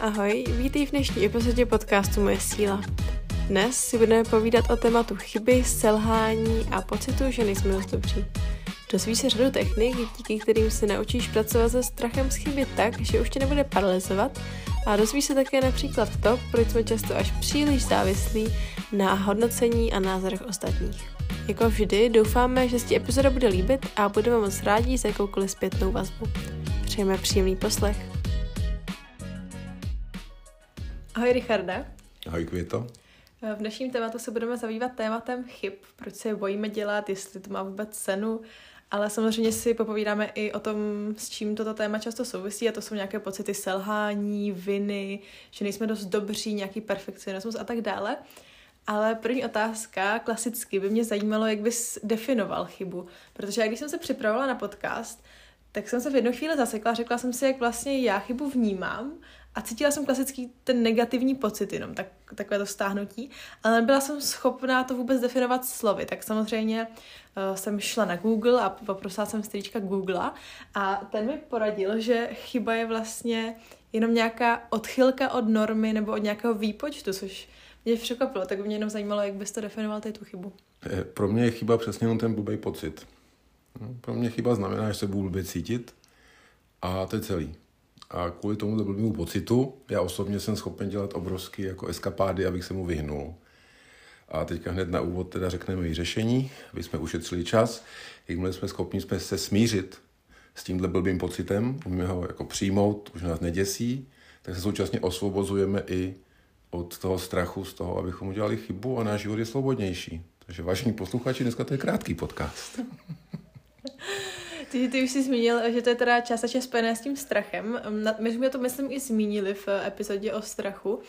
Ahoj, vítej v dnešní epizodě podcastu Moje síla. Dnes si budeme povídat o tématu chyby, selhání a pocitu, že nejsme dost dobří. Dozvíš se řadu technik, díky kterým se naučíš pracovat se strachem z chyby tak, že už tě nebude paralizovat a dozvíš se také například to, proč jsme často až příliš závislí na hodnocení a názorech ostatních. Jako vždy doufáme, že si ti epizoda bude líbit a budeme moc rádi za jakoukoliv zpětnou vazbu. Přejeme příjemný poslech. Ahoj Richarda. Ahoj Květo. V dnešním tématu se budeme zabývat tématem chyb, proč se je bojíme dělat, jestli to má vůbec cenu, ale samozřejmě si popovídáme i o tom, s čím toto téma často souvisí a to jsou nějaké pocity selhání, viny, že nejsme dost dobří, nějaký perfekcionismus a tak dále. Ale první otázka, klasicky, by mě zajímalo, jak bys definoval chybu. Protože já, když jsem se připravovala na podcast, tak jsem se v jednu chvíli zasekla, řekla jsem si, jak vlastně já chybu vnímám a cítila jsem klasický ten negativní pocit jenom, tak, takové to stáhnutí, ale nebyla jsem schopná to vůbec definovat slovy, tak samozřejmě uh, jsem šla na Google a poprosila jsem strýčka Google a ten mi poradil, že chyba je vlastně jenom nějaká odchylka od normy nebo od nějakého výpočtu, což mě překvapilo, tak by mě jenom zajímalo, jak bys to definoval, ty tu chybu. Eh, pro mě je chyba přesně jenom ten blbý pocit. No, pro mě chyba znamená, že se budu blbě cítit a to je celý. A kvůli tomu blbému pocitu, já osobně jsem schopen dělat obrovský jako eskapády, abych se mu vyhnul. A teďka hned na úvod teda řekneme i řešení, aby jsme ušetřili čas. Jakmile jsme schopni jsme se smířit s tímhle blbým pocitem, umíme ho jako přijmout, už nás neděsí, tak se současně osvobozujeme i od toho strachu, z toho, abychom udělali chybu a náš život je svobodnější. Takže vážení posluchači, dneska to je krátký podcast. Ty, ty už jsi zmínil, že to je teda částečně spojené s tím strachem. My jsme to, myslím, i zmínili v epizodě o strachu.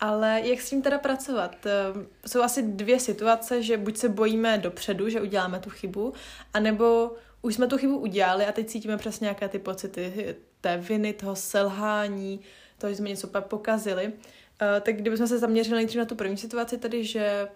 Ale jak s tím teda pracovat? Ehm, jsou asi dvě situace, že buď se bojíme dopředu, že uděláme tu chybu, anebo už jsme tu chybu udělali a teď cítíme přesně nějaké ty pocity té viny, toho selhání, toho, že jsme něco pokazili. Uh, tak kdybychom se zaměřili nejdřív na tu první situaci, tedy že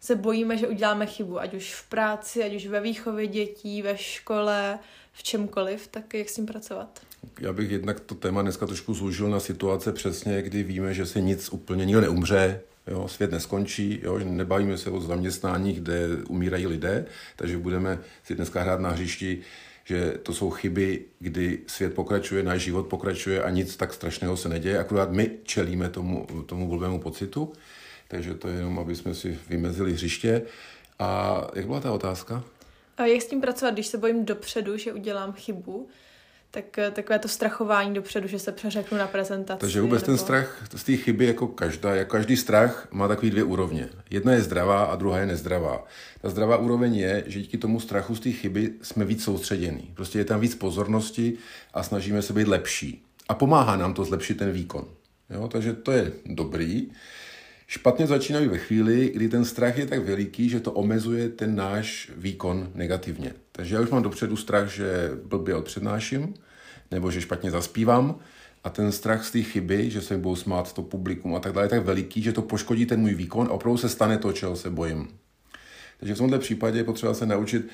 se bojíme, že uděláme chybu, ať už v práci, ať už ve výchově dětí, ve škole, v čemkoliv, tak jak s tím pracovat? Já bych jednak to téma dneska trošku zúžil na situace přesně, kdy víme, že se nic úplně nikdo neumře, jo, svět neskončí, jo, nebavíme se o zaměstnání, kde umírají lidé, takže budeme si dneska hrát na hřišti, že to jsou chyby, kdy svět pokračuje, náš život pokračuje a nic tak strašného se neděje, akorát my čelíme tomu, tomu blbému pocitu, takže to je jenom, aby jsme si vymezili hřiště. A jak byla ta otázka? A jak s tím pracovat, když se bojím dopředu, že udělám chybu? Tak eh, takové to strachování dopředu, že se přeřeknu na prezentaci. Takže vůbec nebo... ten strach z té chyby, jako každá, jako každý strach má takový dvě úrovně. Jedna je zdravá a druhá je nezdravá. Ta zdravá úroveň je, že díky tomu strachu z té chyby jsme víc soustředění. Prostě je tam víc pozornosti a snažíme se být lepší. A pomáhá nám to zlepšit ten výkon. Jo? Takže to je dobrý. Špatně začínají ve chvíli, kdy ten strach je tak veliký, že to omezuje ten náš výkon negativně. Takže já už mám dopředu strach, že blbě odpřednáším, nebo že špatně zaspívám, a ten strach z té chyby, že se budou smát to publikum a tak dále, je tak veliký, že to poškodí ten můj výkon a opravdu se stane to, čeho se bojím. Takže v tomto případě je potřeba se naučit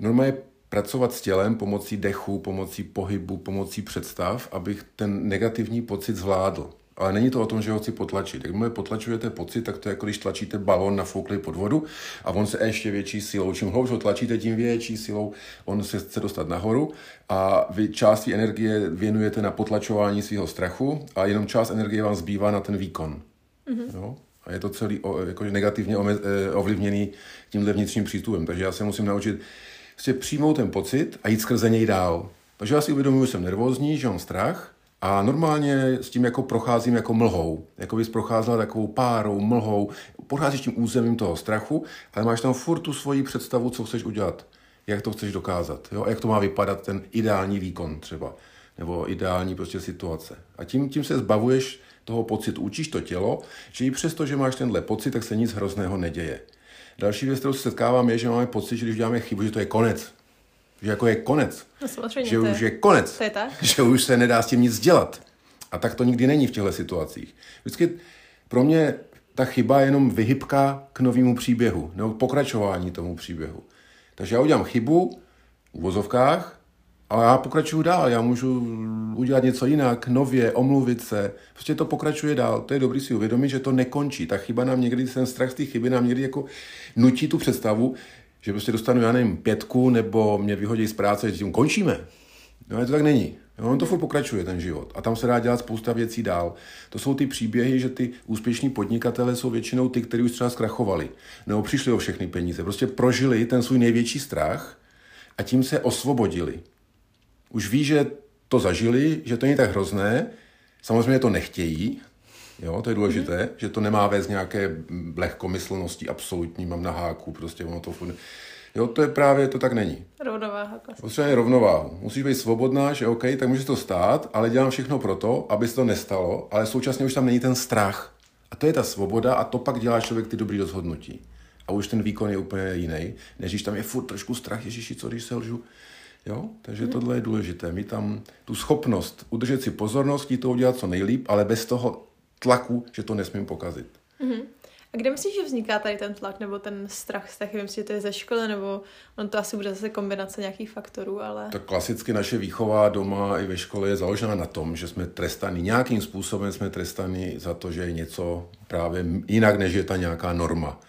normálně pracovat s tělem pomocí dechu, pomocí pohybu, pomocí představ, abych ten negativní pocit zvládl. Ale není to o tom, že ho chci potlačit. Jakmile potlačujete pocit, tak to je jako když tlačíte balon na fouklý pod vodu a on se ještě větší silou. Čím hloubš ho tlačíte, tím větší silou on se chce dostat nahoru a vy část té energie věnujete na potlačování svého strachu a jenom část energie vám zbývá na ten výkon. Mm-hmm. Jo? A je to celý jako negativně eh, ovlivněný tímhle vnitřním přístupem. Takže já se musím naučit prostě přijmout ten pocit a jít skrze něj dál. Takže já si uvědomuji, že jsem nervózní, že mám strach, a normálně s tím jako procházím jako mlhou. Jako bys procházela takovou párou, mlhou. Procházíš tím územím toho strachu, ale máš tam furt tu svoji představu, co chceš udělat. Jak to chceš dokázat. Jo? A jak to má vypadat ten ideální výkon třeba. Nebo ideální prostě situace. A tím, tím se zbavuješ toho pocitu. Učíš to tělo, že i přesto, že máš tenhle pocit, tak se nic hrozného neděje. Další věc, kterou se setkávám, je, že máme pocit, že když děláme chybu, že to je konec že jako je konec. No, že už je konec. To je tak. Že už se nedá s tím nic dělat. A tak to nikdy není v těchto situacích. Vždycky pro mě ta chyba je jenom vyhybka k novému příběhu, nebo pokračování tomu příběhu. Takže já udělám chybu v vozovkách Ale já pokračuju dál, já můžu udělat něco jinak, nově, omluvit se. Prostě to pokračuje dál. To je dobrý si uvědomit, že to nekončí. Ta chyba nám někdy, ten strach z té chyby nám někdy jako nutí tu představu, že prostě dostanu, já nevím, pětku, nebo mě vyhodí z práce, že tím končíme. No, to tak není. Jo, on to furt pokračuje, ten život. A tam se dá dělat spousta věcí dál. To jsou ty příběhy, že ty úspěšní podnikatele jsou většinou ty, kteří už třeba zkrachovali. Nebo přišli o všechny peníze. Prostě prožili ten svůj největší strach a tím se osvobodili. Už ví, že to zažili, že to není tak hrozné. Samozřejmě to nechtějí, Jo, to je důležité, mm-hmm. že to nemá vést nějaké lehkomyslnosti absolutní, mám na háku, prostě ono to furt... Jo, to je právě, to tak není. Rovnováha. Potřebuje rovnováhu. Musíš být svobodná, že OK, tak může to stát, ale dělám všechno pro to, aby se to nestalo, ale současně už tam není ten strach. A to je ta svoboda a to pak dělá člověk ty dobrý rozhodnutí. A už ten výkon je úplně jiný, než když tam je furt trošku strach, ježiši, co když se lžu. Jo? Takže hmm. tohle je důležité. Mít tam tu schopnost udržet si pozornost, to udělat co nejlíp, ale bez toho tlaku, že to nesmím pokazit. Mm-hmm. A kde myslíš, že vzniká tady ten tlak nebo ten strach z Myslím, že to je ze školy, nebo on to asi bude zase kombinace nějakých faktorů, ale... Tak klasicky naše výchova doma i ve škole je založena na tom, že jsme trestaní, nějakým způsobem jsme trestaní za to, že je něco právě jinak, než je ta nějaká norma.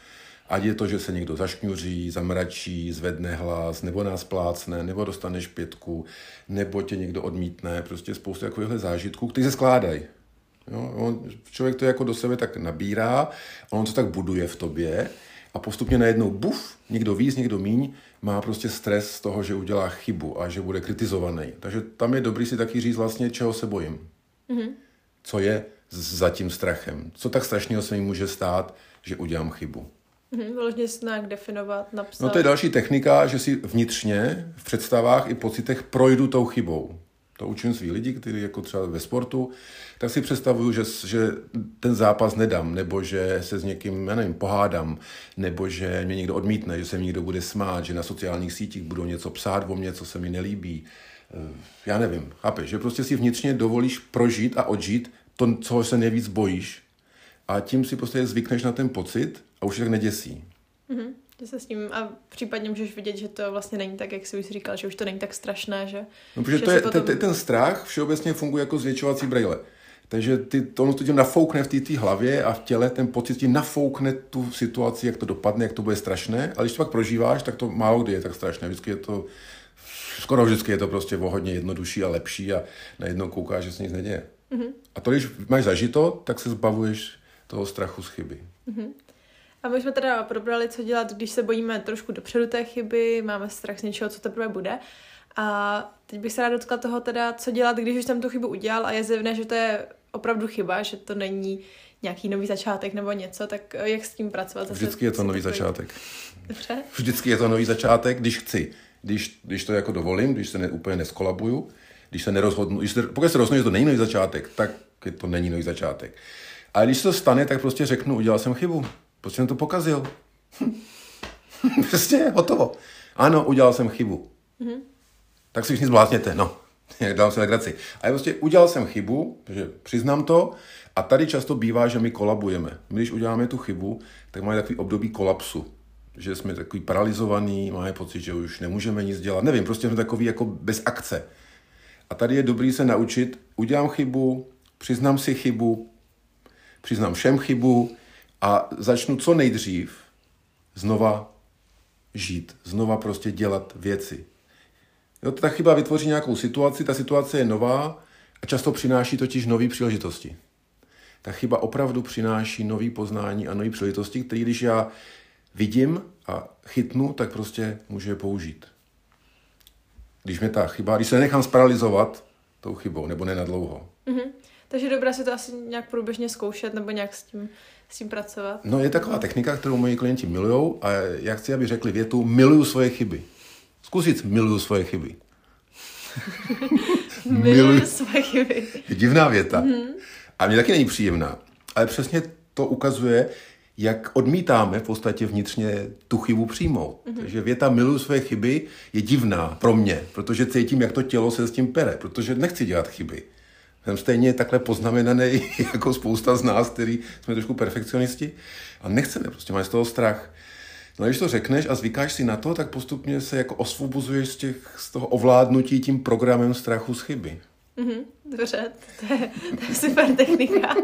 Ať je to, že se někdo zašňuří, zamračí, zvedne hlas, nebo nás plácne, nebo dostaneš pětku, nebo tě někdo odmítne, prostě spoustu takovýchhle zážitků, které se skládají. Jo? On, člověk to jako do sebe tak nabírá, on to tak buduje v tobě a postupně najednou buf, někdo víc, někdo míň, má prostě stres z toho, že udělá chybu a že bude kritizovaný. Takže tam je dobrý si taky říct vlastně, čeho se bojím. Mm-hmm. Co je za tím strachem. Co tak strašného se mi může stát, že udělám chybu. Mm-hmm, nějak definovat, napsat. No to je další technika, že si vnitřně v představách i pocitech projdu tou chybou. To učím svý lidi, kteří jako třeba ve sportu, tak si představuju, že, že ten zápas nedám, nebo že se s někým, já nevím, pohádám, nebo že mě někdo odmítne, že se mi někdo bude smát, že na sociálních sítích budou něco psát o mě, co se mi nelíbí. Eh, já nevím, chápeš, že prostě si vnitřně dovolíš prožít a odžít to, co se nejvíc bojíš a tím si prostě zvykneš na ten pocit a už tak neděsí. Mm-hmm. Že se s tím a případně můžeš vidět, že to vlastně není tak, jak jsi už říkal, že už to není tak strašné, že... No, protože že to je, potom... ten, ten strach všeobecně funguje jako zvětšovací brýle. Takže ty, to, to tím nafoukne v té hlavě a v těle, ten pocit ti nafoukne tu situaci, jak to dopadne, jak to bude strašné. Ale když to pak prožíváš, tak to málo kdy je tak strašné. Vždycky je to, skoro vždycky je to prostě o hodně jednodušší a lepší a najednou koukáš, že se nic neděje. Mm-hmm. A to, když máš zažito, tak se zbavuješ toho strachu z chyby. Mm-hmm. A my jsme teda probrali, co dělat, když se bojíme trošku dopředu té chyby, máme strach z něčeho, co teprve bude. A teď bych se rád dotkla toho teda, co dělat, když už jsem tu chybu udělal a je zjevné, že to je opravdu chyba, že to není nějaký nový začátek nebo něco, tak jak s tím pracovat? Zase Vždycky je to nový takový... začátek. Dobře. Vždycky je to nový začátek, když chci. Když, když to jako dovolím, když se ne, úplně neskolabuju, když se nerozhodnu, když se, pokud se rozhodnu, že to není nový začátek, tak to není nový začátek. Ale když se to stane, tak prostě řeknu, udělal jsem chybu. Prostě jsem to pokazil. prostě hotovo. Ano, udělal jsem chybu. Mm-hmm. Tak si všichni zblázněte, no. Dám se legraci. A já prostě udělal jsem chybu, takže přiznám to. A tady často bývá, že my kolabujeme. My, když uděláme tu chybu, tak máme takový období kolapsu. Že jsme takový paralizovaný, máme pocit, že už nemůžeme nic dělat. Nevím, prostě jsme takový jako bez akce. A tady je dobrý se naučit, udělám chybu, přiznám si chybu, přiznám všem chybu, a začnu co nejdřív znova žít, znova prostě dělat věci. Jo, ta chyba vytvoří nějakou situaci, ta situace je nová a často přináší totiž nové příležitosti. Ta chyba opravdu přináší nové poznání a nové příležitosti, které když já vidím a chytnu, tak prostě můžu je použít. Když mě ta chyba, když se nechám sparalizovat tou chybou, nebo ne na dlouho. Mm-hmm. Takže dobré si to asi nějak průběžně zkoušet, nebo nějak s tím s tím pracovat? No je taková technika, kterou moji klienti milují a já chci, aby řekli větu miluju svoje chyby. Zkusit miluju svoje chyby. miluju svoje chyby. Je divná věta. Mm-hmm. A mě taky není příjemná. Ale přesně to ukazuje, jak odmítáme v podstatě vnitřně tu chybu přijmout. Mm-hmm. Takže věta miluju své chyby je divná pro mě, protože cítím, jak to tělo se s tím pere, protože nechci dělat chyby. Jsem stejně takhle poznamenaný jako spousta z nás, který jsme trošku perfekcionisti a nechceme, prostě máme z toho strach. No když to řekneš a zvykáš si na to, tak postupně se jako osvobozuješ z, těch, z toho ovládnutí tím programem strachu z chyby. Mm-hmm, dobře, to je, to je super technika. Uh,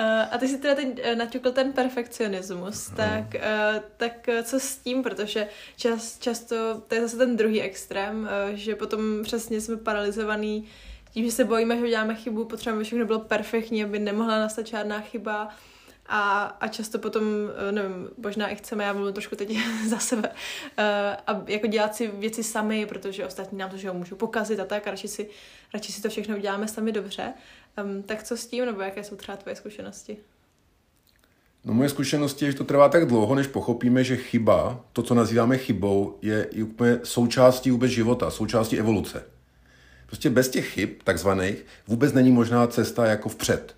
a ty si teda teď uh, naťukl ten perfekcionismus, tak, uh, tak co s tím, protože čas, často, to je zase ten druhý extrém, že potom přesně jsme paralizovaný tím, že se bojíme, že uděláme chybu, potřebujeme, aby všechno bylo perfektní, aby nemohla nastat žádná chyba a, a často potom, eh, nevím, možná i chceme, já mluvím trošku teď za sebe, uh, a jako dělat si věci sami, protože ostatní nám to, že ho můžou pokazit a tak, a radši si, radši si to všechno uděláme sami dobře. Um, tak co s tím, nebo jaké jsou třeba tvoje zkušenosti? No moje zkušenosti je, že to trvá tak dlouho, než pochopíme, že chyba, to, co nazýváme chybou, je úplně součástí vůbec života, součástí evoluce. Prostě bez těch chyb, takzvaných, vůbec není možná cesta jako vpřed.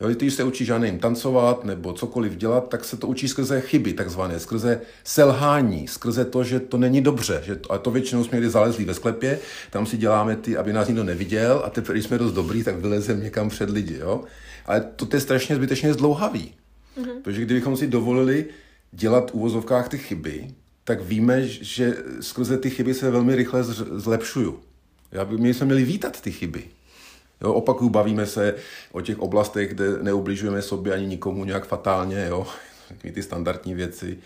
Jo, když se učíš, já nevím, tancovat nebo cokoliv dělat, tak se to učí skrze chyby, takzvané, skrze selhání, skrze to, že to není dobře. Že to, a to většinou jsme někdy zalezli ve sklepě, tam si děláme ty, aby nás nikdo neviděl a teprve, když jsme dost dobrý, tak vylezeme někam před lidi. Jo? Ale to, to je strašně zbytečně zdlouhavý. Mm-hmm. Protože kdybychom si dovolili dělat v úvozovkách ty chyby, tak víme, že skrze ty chyby se velmi rychle zlepšuju. Já by, my jsme měli vítat ty chyby. Jo, opakuju, bavíme se o těch oblastech, kde neubližujeme sobě ani nikomu nějak fatálně, jo. Ty standardní věci,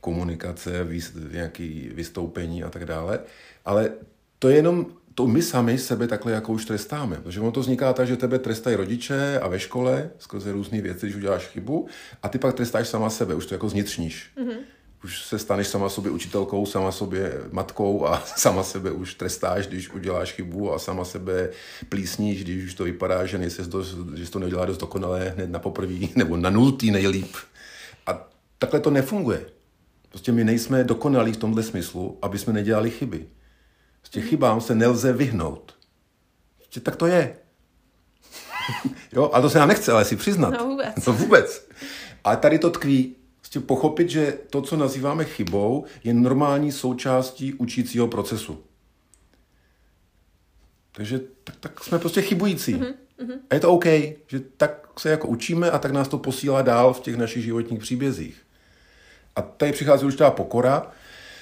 komunikace, výst, nějaký vystoupení a tak dále. Ale to je jenom to my sami sebe takhle jako už trestáme. Protože ono to vzniká tak, že tebe trestají rodiče a ve škole skrze různé věci, když uděláš chybu a ty pak trestáš sama sebe, už to jako znitřníš. Mm-hmm už se staneš sama sobě učitelkou, sama sobě matkou a sama sebe už trestáš, když uděláš chybu a sama sebe plísníš, když už to vypadá, že, nejsi dost, že jsi to neudělá dost dokonale hned na poprvé nebo na nultý nejlíp. A takhle to nefunguje. Prostě my nejsme dokonalí v tomhle smyslu, aby jsme nedělali chyby. Prostě chybám se nelze vyhnout. Prostě tak to je. jo, a to se nám nechce ale si přiznat. No vůbec. No vůbec. Ale tady to tkví. Prostě pochopit, že to, co nazýváme chybou, je normální součástí učícího procesu. Takže tak, tak jsme prostě chybující. Mm-hmm. A je to OK, že tak se jako učíme a tak nás to posílá dál v těch našich životních příbězích. A tady přichází už ta pokora.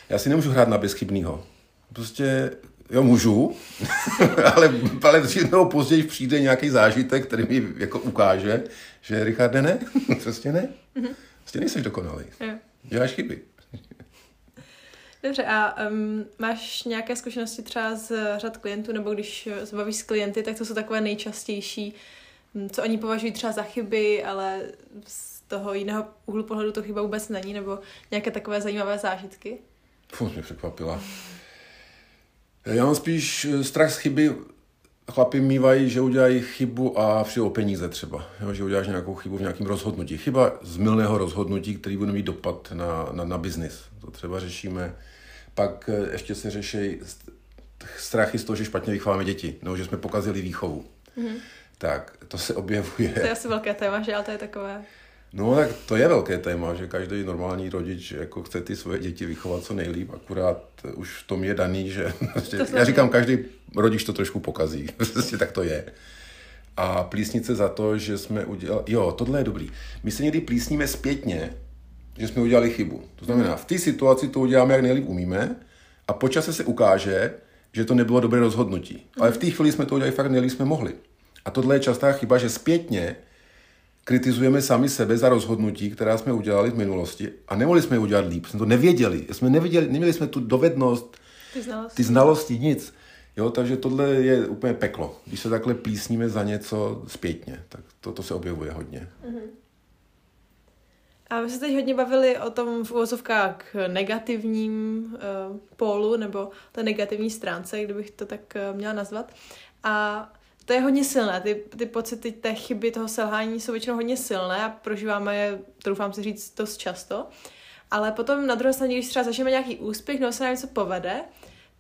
Já si nemůžu hrát na bezchybnýho. Prostě, jo, můžu, ale, ale dřív nebo později přijde nějaký zážitek, který mi jako ukáže, že Richarde ne, prostě ne. Mm-hmm. Prostě nejsi dokonalý. Jo. Děláš chyby. Dobře, a um, máš nějaké zkušenosti třeba z řad klientů, nebo když se bavíš s klienty, tak to jsou takové nejčastější, hm, co oni považují třeba za chyby, ale z toho jiného úhlu pohledu to chyba vůbec není, nebo nějaké takové zajímavé zážitky? Furt mě překvapila. Já mám spíš eh, strach z chyby chlapi mývají, že udělají chybu a přijdou peníze třeba, jo, že uděláš nějakou chybu v nějakém rozhodnutí. Chyba z milného rozhodnutí, který bude mít dopad na, na, na biznis. To třeba řešíme. Pak eh, ještě se řeší strachy z toho, že špatně vychováme děti, nebo že jsme pokazili výchovu. Mm-hmm. Tak, to se objevuje. To je asi velké téma, že ale to je takové No tak to je velké téma, že každý normální rodič jako chce ty svoje děti vychovat co nejlíp, akurát už v tom je daný, že prostě, já říkám, každý rodič to trošku pokazí, prostě tak to je. A plísnice za to, že jsme udělali, jo, tohle je dobrý. My se někdy plísníme zpětně, že jsme udělali chybu. To znamená, v té situaci to uděláme, jak nejlíp umíme, a počase se ukáže, že to nebylo dobré rozhodnutí. Ale v té chvíli jsme to udělali fakt nejlíp jsme mohli. A tohle je častá chyba, že zpětně kritizujeme sami sebe za rozhodnutí, která jsme udělali v minulosti a nemohli jsme je udělat líp. Jsme to nevěděli. Jsme nevěděli, neměli jsme tu dovednost, ty znalosti, ty znalosti nic. Jo, takže tohle je úplně peklo. Když se takhle plísníme za něco zpětně, tak to, to se objevuje hodně. Mm-hmm. A my se teď hodně bavili o tom v uvozovkách negativním uh, pólu, nebo té negativní stránce, kdybych to tak uh, měla nazvat. A to je hodně silné. Ty, ty pocity té chyby, toho selhání jsou většinou hodně silné a prožíváme je, troufám si říct, dost často. Ale potom na druhé straně, když třeba zažijeme nějaký úspěch nebo se nám něco povede,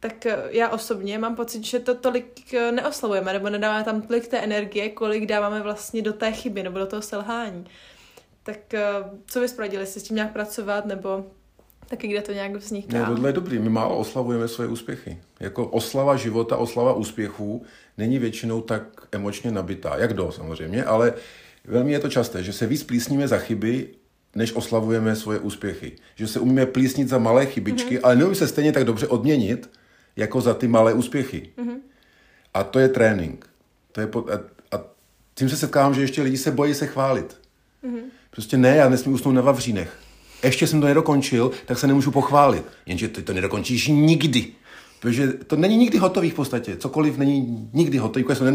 tak eh, já osobně mám pocit, že to tolik eh, neoslavujeme, nebo nedáváme tam tolik té energie, kolik dáváme vlastně do té chyby nebo do toho selhání. Tak eh, co vy sporadili, jestli s tím nějak pracovat, nebo taky kde to nějak vzniká? Ne, tohle je dobrý, my málo oslavujeme svoje úspěchy. Jako oslava života, oslava úspěchů není většinou tak emočně nabitá. Jak do samozřejmě, ale velmi je to časté, že se víc plísníme za chyby, než oslavujeme svoje úspěchy. Že se umíme plísnit za malé chybičky, mm-hmm. ale neumíme se stejně tak dobře odměnit, jako za ty malé úspěchy. Mm-hmm. A to je trénink. To je pod, a, a tím se setkávám, že ještě lidi se bojí se chválit. Mm-hmm. Prostě ne, já nesmím usnout na Vavřínech. Ještě jsem to nedokončil, tak se nemůžu pochválit. Jenže ty to nedokončíš nikdy. Protože to není nikdy hotový v podstatě. Cokoliv není nikdy hotový, pokud se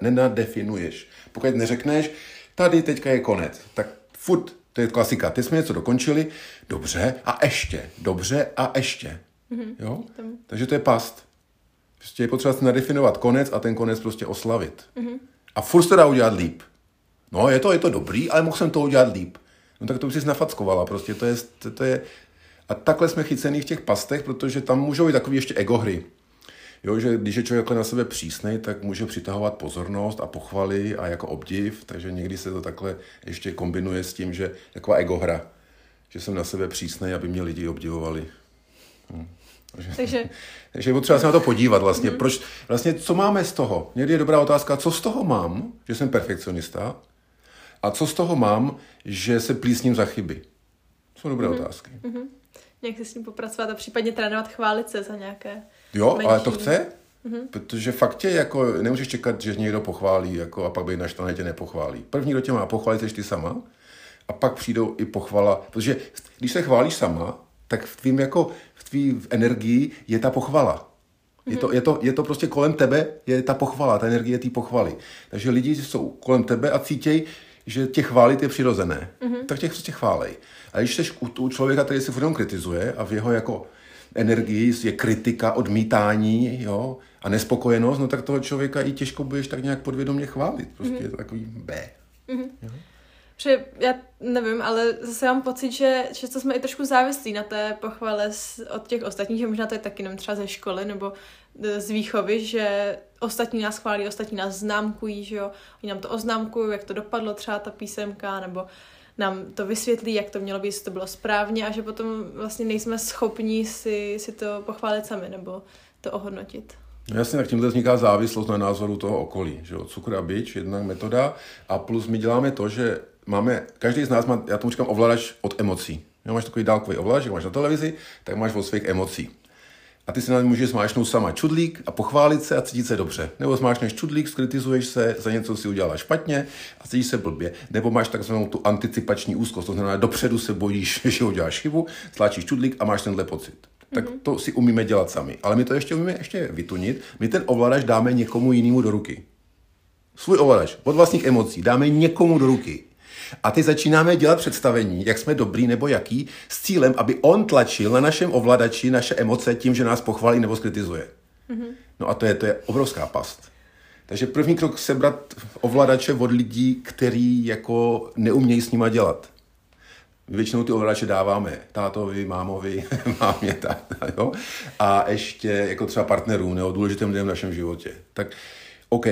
nenadefinuješ. Pokud neřekneš, tady teďka je konec, tak furt, to je klasika, ty jsme něco dokončili, dobře a ještě, dobře a ještě. Mm-hmm. Jo? Takže to je past. Prostě je potřeba si nadefinovat konec a ten konec prostě oslavit. Mm-hmm. A furt se dá udělat líp. No, je to, je to dobrý, ale mohl jsem to udělat líp. No tak to už jsi nafackovala, prostě to je, to, to je... A takhle jsme chycený v těch pastech, protože tam můžou být takový ještě egohry. Jo, že když je člověk na sebe přísnej, tak může přitahovat pozornost a pochvaly a jako obdiv, takže někdy se to takhle ještě kombinuje s tím, že taková egohra, že jsem na sebe přísnej, aby mě lidi obdivovali. Hm. Takže... Takže je potřeba se na to podívat vlastně. Mm. Proč, vlastně, co máme z toho? Někdy je dobrá otázka, co z toho mám, že jsem perfekcionista, a co z toho mám, že se plísním za chyby? To jsou dobré mm. otázky. Mm-hmm. Nějak se s ním popracovat a případně trénovat chválit se za nějaké Jo, menší. ale to chce? Mm-hmm. Protože fakt tě jako nemůžeš čekat, že někdo pochválí jako, a pak by naštvaný tě nepochválí. První, kdo tě má pochválit, jsi ty sama a pak přijdou i pochvala. Protože když se chválíš sama, tak v tvým jako, v tvý energii je ta pochvala. Je to, mhm. je, to, je to prostě kolem tebe, je ta pochvala, ta energie té pochvaly. Takže lidi jsou kolem tebe a cítějí, že tě chválit je přirozené. Mm-hmm. Tak tě prostě chválej. A když jsi u, u člověka, který se furt kritizuje a v jeho jako energii je kritika, odmítání jo, a nespokojenost, no tak toho člověka i těžko budeš tak nějak podvědomě chválit. Prostě mm-hmm. je to takový B. Mm-hmm. Že já nevím, ale zase mám pocit, že často jsme i trošku závislí na té pochvale od těch ostatních, že možná to je taky jenom třeba ze školy nebo z výchovy, že ostatní nás chválí, ostatní nás známkují, že jo, oni nám to oznámkují, jak to dopadlo třeba ta písemka, nebo nám to vysvětlí, jak to mělo být, jestli to bylo správně a že potom vlastně nejsme schopni si, si to pochválit sami nebo to ohodnotit. No jasně, tak tímhle vzniká závislost na názoru toho okolí. Že jo? Cukr a bič, jedna metoda. A plus my děláme to, že máme, každý z nás má, já tomu říkám ovladač od emocí. Jo, máš takový dálkový ovladač, jak máš na televizi, tak máš od svých emocí a ty si na můžeš smášnout sama čudlík a pochválit se a cítit se dobře. Nebo smášneš čudlík, skritizuješ se, za něco si udělala špatně a cítíš se blbě. Nebo máš takzvanou tu anticipační úzkost, to znamená, dopředu se bojíš, že uděláš chybu, stlačíš čudlík a máš tenhle pocit. Tak mm-hmm. to si umíme dělat sami. Ale my to ještě umíme ještě vytunit. My ten ovladač dáme někomu jinému do ruky. Svůj ovladač od vlastních emocí dáme někomu do ruky. A teď začínáme dělat představení, jak jsme dobrý nebo jaký, s cílem, aby on tlačil na našem ovladači naše emoce tím, že nás pochválí nebo skritizuje. Mm-hmm. No a to je, to je obrovská past. Takže první krok sebrat ovladače od lidí, který jako neumějí s nima dělat. Většinou ty ovladače dáváme tátovi, mámovi, mámě, táta, jo? A ještě jako třeba partnerům nebo důležitým lidem v našem životě. Tak OK,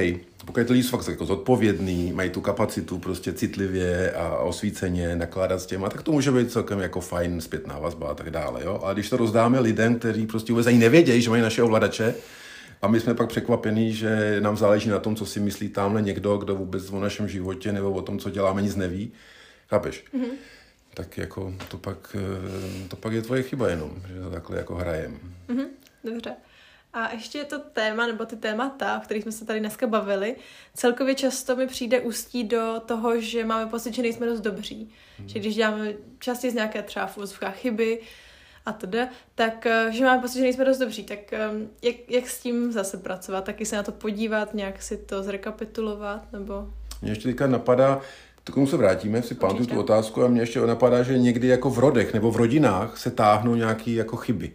pokud ty lidi jsou fakt jako zodpovědný, mají tu kapacitu prostě citlivě a osvíceně nakládat s těma, tak to může být celkem jako fajn zpětná vazba a tak dále. Jo? A když to rozdáme lidem, kteří prostě vůbec ani nevědějí, že mají naše ovladače, a my jsme pak překvapení, že nám záleží na tom, co si myslí tamhle někdo, kdo vůbec o našem životě nebo o tom, co děláme, nic neví. Chápeš? Mm-hmm. Tak jako to pak, eh, to pak je tvoje chyba jenom, že to takhle jako hrajem. Mm-hmm. Dobře. A ještě je to téma, nebo ty témata, o kterých jsme se tady dneska bavili, celkově často mi přijde ústí do toho, že máme pocit, že nejsme dost dobří. Hmm. Že když děláme častěji z nějaké třeba v chyby a tedy, tak eh, že máme pocit, že nejsme dost dobří. Tak ehm, jak, jak s tím zase pracovat? Taky se na to podívat, nějak si to zrekapitulovat, nebo... Mě ještě teďka napadá, k tomu se vrátíme, si pamatuju tu otázku a mě ještě napadá, že někdy jako v rodech nebo v rodinách se táhnou nějaké jako chyby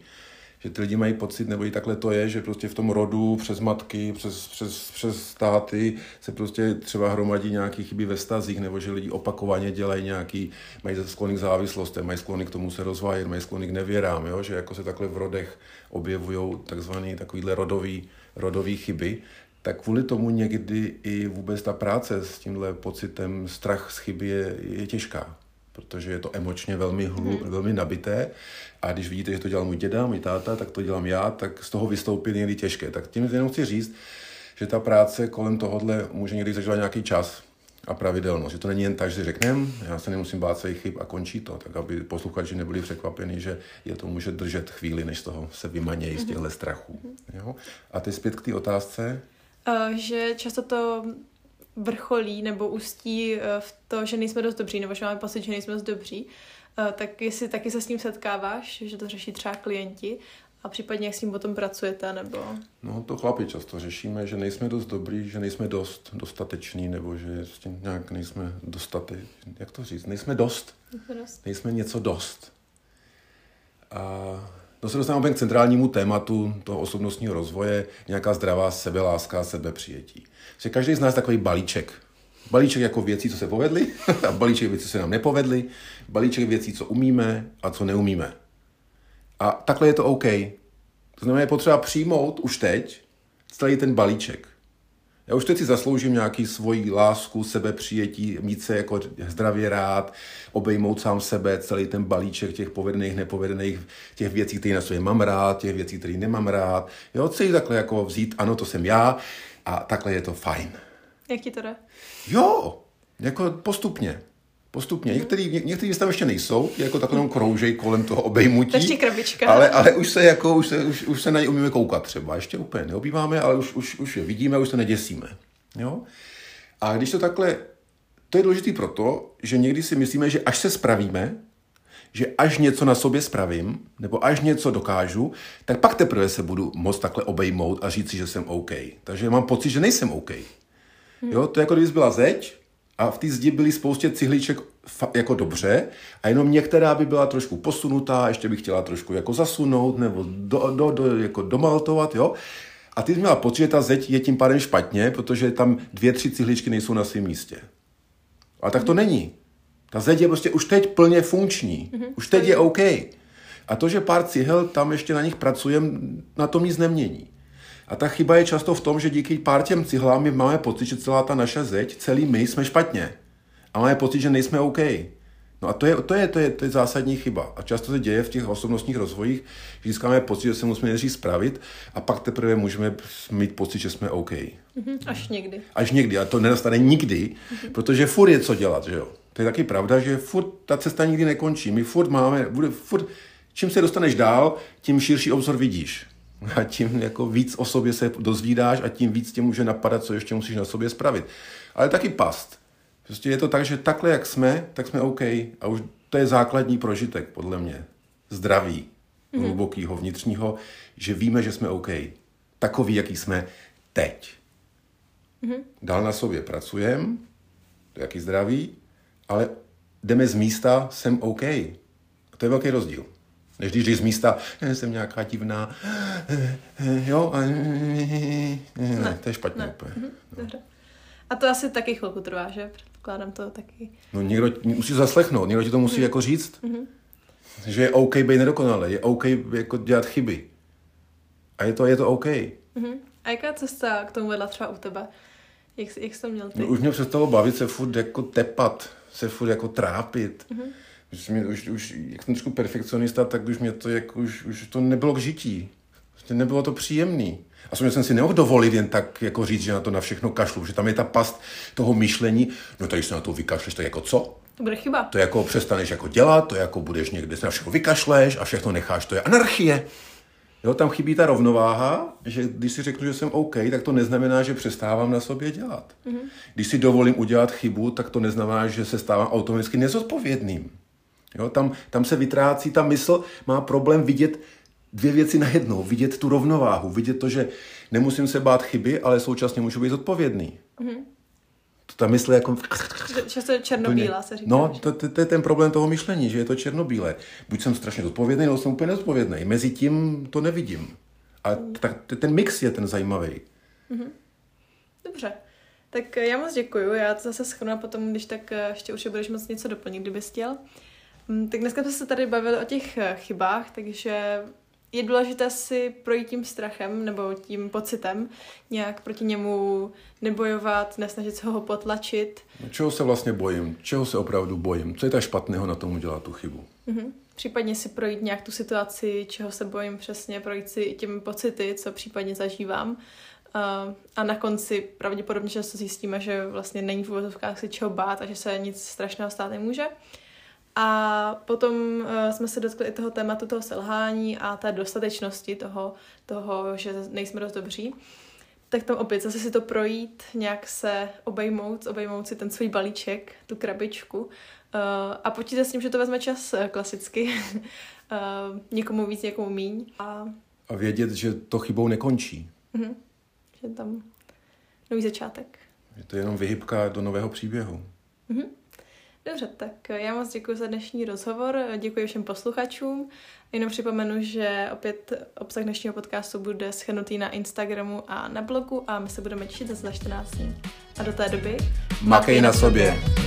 že ty lidi mají pocit, nebo i takhle to je, že prostě v tom rodu přes matky, přes, přes, přes státy se prostě třeba hromadí nějaké chyby ve stazích, nebo že lidi opakovaně dělají nějaký, mají sklony k závislostem, mají sklony k tomu se rozvájet, mají sklony k nevěrám, jo? že jako se takhle v rodech objevují takzvané takovýhle rodový, rodový chyby, tak kvůli tomu někdy i vůbec ta práce s tímhle pocitem strach z chyby je, je těžká protože je to emočně velmi, hlu, hmm. velmi nabité. A když vidíte, že to dělal můj děda, můj táta, tak to dělám já, tak z toho vystoupit někdy těžké. Tak tím jenom chci říct, že ta práce kolem tohohle může někdy zažívat nějaký čas. a pravidelnost. Že to není jen tak, že řekneme, já se nemusím bát svých chyb a končí to, tak aby posluchači nebyli překvapení, že je to může držet chvíli, než z toho se vymanějí z těchto strachů. Jo? A teď zpět k té otázce. Uh, že často to vrcholí nebo ustí uh, v to, že nejsme dost dobří, nebo že máme pocit, že nejsme dost dobří, uh, tak jestli taky se s tím setkáváš, že to řeší třeba klienti, a případně jak s tím potom pracujete, nebo... No to chlapi často řešíme, že nejsme dost dobrý, že nejsme dost dostateční, nebo že s tím nějak nejsme dostatek, jak to říct, nejsme dost. Nejsme dost. Nejsme něco dost. A to se dostáváme k centrálnímu tématu toho osobnostního rozvoje, nějaká zdravá sebeláska sebepřijetí. Že každý z nás takový balíček. Balíček jako věcí, co se povedly, a balíček věcí, co se nám nepovedly, balíček věcí, co umíme a co neumíme. A takhle je to OK. To znamená, je potřeba přijmout už teď celý ten balíček. Já už teď si zasloužím nějaký svoji lásku, sebepřijetí, mít se jako zdravě rád, obejmout sám sebe, celý ten balíček těch povedených, nepovedených, těch věcí, které na sobě mám rád, těch věcí, které nemám rád. Jo, celý takhle jako vzít, ano, to jsem já a takhle je to fajn. Jak ti to jde? Jo, jako postupně. Postupně. Některý, některý tam ještě nejsou, jako takhle kroužej kolem toho obejmutí. To ještě krabička. Ale, ale už se jako, už se, už, už se na ně umíme koukat třeba. Ještě úplně neobýváme, ale už, už, už je vidíme, už se neděsíme. Jo? A když to takhle, to je důležité proto, že někdy si myslíme, že až se spravíme, že až něco na sobě spravím, nebo až něco dokážu, tak pak teprve se budu moct takhle obejmout a říct si, že jsem OK. Takže mám pocit, že nejsem OK. Jo, to je jako kdybys byla zeď, a v té zdi byly spoustě cihliček jako dobře a jenom některá by byla trošku posunutá, ještě bych chtěla trošku jako zasunout nebo do, do, do, jako domaltovat, jo. A ty jsi měla pocit, že ta zeď je tím pádem špatně, protože tam dvě, tři cihličky nejsou na svém místě. Ale tak to není. Ta zeď je prostě už teď plně funkční. Mm-hmm. Už teď je OK. A to, že pár cihel tam ještě na nich pracujeme, na tom nic nemění. A ta chyba je často v tom, že díky pár těm cihlám my máme pocit, že celá ta naše zeď, celý my jsme špatně. A máme pocit, že nejsme OK. No a to je, to je, to je, to je zásadní chyba. A často se děje v těch osobnostních rozvojích, že získáme pocit, že se musíme nejdřív spravit a pak teprve můžeme mít pocit, že jsme OK. Mm-hmm, až někdy. Až někdy. A to nenastane nikdy, mm-hmm. protože furt je co dělat, že jo. To je taky pravda, že furt ta cesta nikdy nekončí. My furt máme, bude furt, čím se dostaneš dál, tím širší obzor vidíš a tím jako víc o sobě se dozvídáš a tím víc tě může napadat, co ještě musíš na sobě spravit. Ale taky past. Prostě je to tak, že takhle, jak jsme, tak jsme OK. A už to je základní prožitek, podle mě. Zdraví, mm-hmm. hlubokýho, vnitřního, že víme, že jsme OK. Takový, jaký jsme teď. Mm-hmm. Dál na sobě pracujeme, to je jaký zdraví, ale jdeme z místa, jsem OK. A to je velký rozdíl. Než když z místa, jsem nějaká divná, jo, a ne, ne, to je špatně ne. úplně. Mhm, A to asi taky chvilku trvá, že? Předpokládám to taky. No někdo musí zaslechnout, někdo ti to musí mm. jako říct, mm-hmm. že je OK být nedokonalý, je OK jako dělat chyby. A je to, je to OK. Mm-hmm. A jaká cesta k tomu vedla třeba u tebe? Jak, jak jsi to měl ty? No, už mě přestalo bavit se furt jako tepat, se furt jako trápit. Mm-hmm už, mě, už, už jak jsem trošku perfekcionista, tak už mě to, jak, už, už to nebylo k žití. Prostě nebylo to příjemný. A jsem si nemohl dovolit jen tak jako říct, že na to na všechno kašlu, že tam je ta past toho myšlení, no tady se na to vykašleš, to jako co? To bude chyba. To jako přestaneš jako dělat, to jako budeš někde se na všechno vykašleš a všechno necháš, to je anarchie. Jo, tam chybí ta rovnováha, že když si řeknu, že jsem OK, tak to neznamená, že přestávám na sobě dělat. Mm-hmm. Když si dovolím udělat chybu, tak to neznamená, že se stávám automaticky nezodpovědným. Jo, tam, tam se vytrácí, ta mysl má problém vidět dvě věci najednou, vidět tu rovnováhu, vidět to, že nemusím se bát chyby, ale současně můžu být zodpovědný. Mm-hmm. Ta mysl jako... Často je černobílá, se říká. No, to, to, to, je ten problém toho myšlení, že je to černobílé. Buď jsem strašně zodpovědný, nebo jsem úplně nezodpovědný. Mezi tím to nevidím. A mm. ta, ten mix je ten zajímavý. Mm-hmm. Dobře. Tak já moc děkuju. Já to zase schrnu a potom, když tak eh, ještě určitě budeš moc něco doplnit, kdybys chtěl. Mm, tak dneska jsme se tady bavili o těch eh, chybách, takže je důležité si projít tím strachem nebo tím pocitem, nějak proti němu nebojovat, nesnažit se ho potlačit. No, čeho se vlastně bojím? Čeho se opravdu bojím? Co je tak špatného na tom udělat tu chybu? Mm-hmm. Případně si projít nějak tu situaci, čeho se bojím přesně, projít si těmi pocity, co případně zažívám a na konci pravděpodobně často zjistíme, že vlastně není v uvozovkách si čeho bát a že se nic strašného stát nemůže. A potom uh, jsme se dotkli i toho tématu toho selhání a té dostatečnosti toho, toho, že nejsme dost dobří. Tak tam opět zase si to projít, nějak se obejmout, obejmout si ten svůj balíček, tu krabičku uh, a počítat s tím, že to vezme čas uh, klasicky. uh, někomu víc, někomu míň. A... a vědět, že to chybou nekončí. Uh-huh. Že tam nový začátek. Je to jenom vyhybka do nového příběhu. Uh-huh. Dobře, tak já moc děkuji za dnešní rozhovor, děkuji všem posluchačům. Jenom připomenu, že opět obsah dnešního podcastu bude schrnutý na Instagramu a na blogu a my se budeme těšit za 14 dní. A do té doby makej na sobě. sobě.